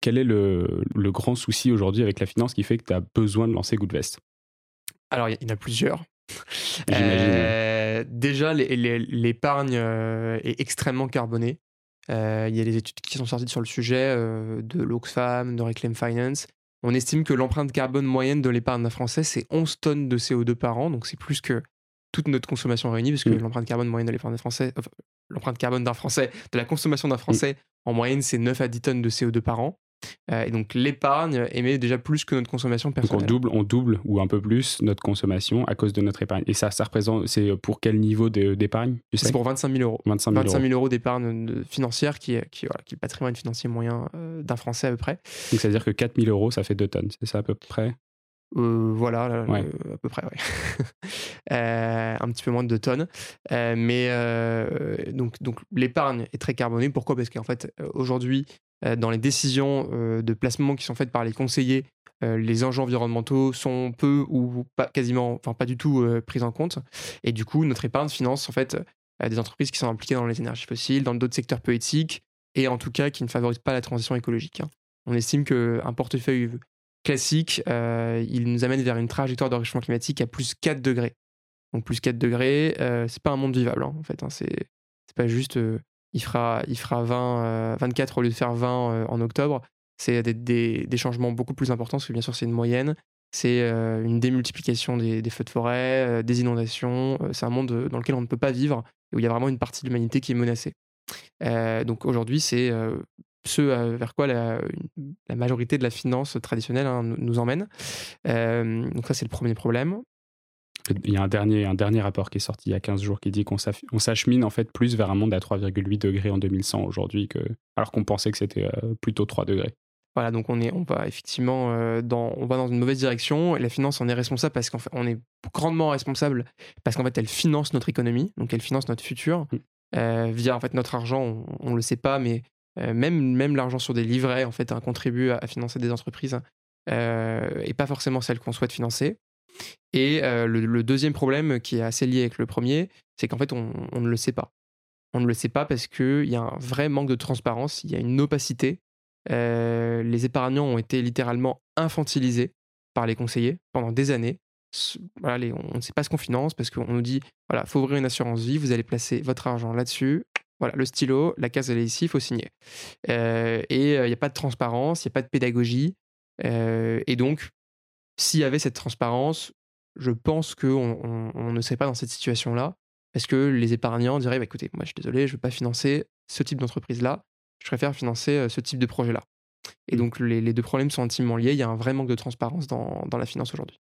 quel est le, le grand souci aujourd'hui avec la finance qui fait que tu as besoin de lancer Goodvest? Alors, il y en a plusieurs. Euh, déjà, l'épargne euh, est extrêmement carbonée. Euh, Il y a des études qui sont sorties sur le sujet euh, de l'Oxfam, de Reclaim Finance. On estime que l'empreinte carbone moyenne de l'épargne d'un Français, c'est 11 tonnes de CO2 par an. Donc, c'est plus que toute notre consommation réunie, parce que Mm. l'empreinte carbone moyenne de l'épargne d'un Français, enfin, l'empreinte carbone d'un Français, de la consommation d'un Français, en moyenne, c'est 9 à 10 tonnes de CO2 par an. Euh, et donc, l'épargne émet déjà plus que notre consommation Donc on personnelle. double, on double ou un peu plus notre consommation à cause de notre épargne. Et ça, ça représente, c'est pour quel niveau d'épargne tu sais? C'est pour 25 000 euros. 25 000 25 euros. 000 euros d'épargne financière qui est, qui, voilà, qui est le patrimoine financier moyen euh, d'un Français à peu près. Donc ça veut dire que 4 000 euros, ça fait 2 tonnes. C'est ça à peu près? Euh, voilà, Ouais. euh, à peu près, ouais. Euh, un petit peu moins de 2 tonnes. Euh, mais donc, donc l'épargne est très carbonée. Pourquoi? Parce qu'en fait, aujourd'hui, dans les décisions de placement qui sont faites par les conseillers, les enjeux environnementaux sont peu ou pas quasiment, enfin pas du tout pris en compte. Et du coup, notre épargne finance en fait des entreprises qui sont impliquées dans les énergies fossiles, dans d'autres secteurs peu éthiques, et en tout cas qui ne favorisent pas la transition écologique. hein. On estime qu'un portefeuille classique, euh, il nous amène vers une trajectoire d'enrichissement climatique à plus 4 degrés. Donc plus 4 degrés, euh, c'est pas un monde vivable hein, en fait. hein. c'est pas juste euh, il fera, il fera 20, euh, 24 au lieu de faire 20 euh, en octobre. C'est des, des- des changements beaucoup plus importants parce que bien sûr c'est une moyenne. C'est euh, une démultiplication des, des feux de forêt, euh, des inondations. Euh, c'est un monde euh, dans lequel on ne peut pas vivre et où il y a vraiment une partie de l'humanité qui est menacée. Euh, donc aujourd'hui, c'est euh, ce euh, vers quoi la, majorité de la finance traditionnelle hein, nous, emmène. Euh, donc ça, c'est le premier problème. Il y a un dernier, un dernier rapport qui est sorti il y a 15 jours qui dit qu'on s'achemine en fait plus vers un monde à 3,8 degrés en 2100 aujourd'hui, que, alors qu'on pensait que c'était euh, plutôt 3 degrés. Voilà, donc on est, on va effectivement dans, on va dans une mauvaise direction. Et la finance en est responsable parce qu'en fait, on est grandement responsable parce qu'en fait, elle finance notre économie, donc elle finance notre futur Mm. euh, via en fait notre argent. On, on le sait pas, mais même même l'argent sur des livrets en fait hein, contribue à, financer des entreprises euh, et pas forcément celles qu'on souhaite financer. Et euh, le, deuxième problème qui est assez lié avec le premier, c'est qu'en fait, on, ne le sait pas. On ne le sait pas parce qu'il y a un vrai manque de transparence, il y a une opacité. Euh, les épargnants ont été littéralement infantilisés par les conseillers pendant des années. On ne sait pas ce qu'on finance parce qu'on nous dit voilà, faut ouvrir une assurance vie, vous allez placer votre argent là-dessus. Voilà, le stylo, la case elle est ici, il faut signer. Euh, et euh, il n'y a pas de transparence, il n'y a pas de pédagogie. Euh, et donc, s'il y avait cette transparence, je pense qu'on on, on ne serait pas dans cette situation-là. Parce que les épargnants diraient bah, écoutez, moi je suis désolé, je ne veux pas financer ce type d'entreprise-là, je préfère financer euh, ce type de projet-là. Et Mm. donc les, les deux problèmes sont intimement liés. Il y a un vrai manque de transparence dans, dans la finance aujourd'hui.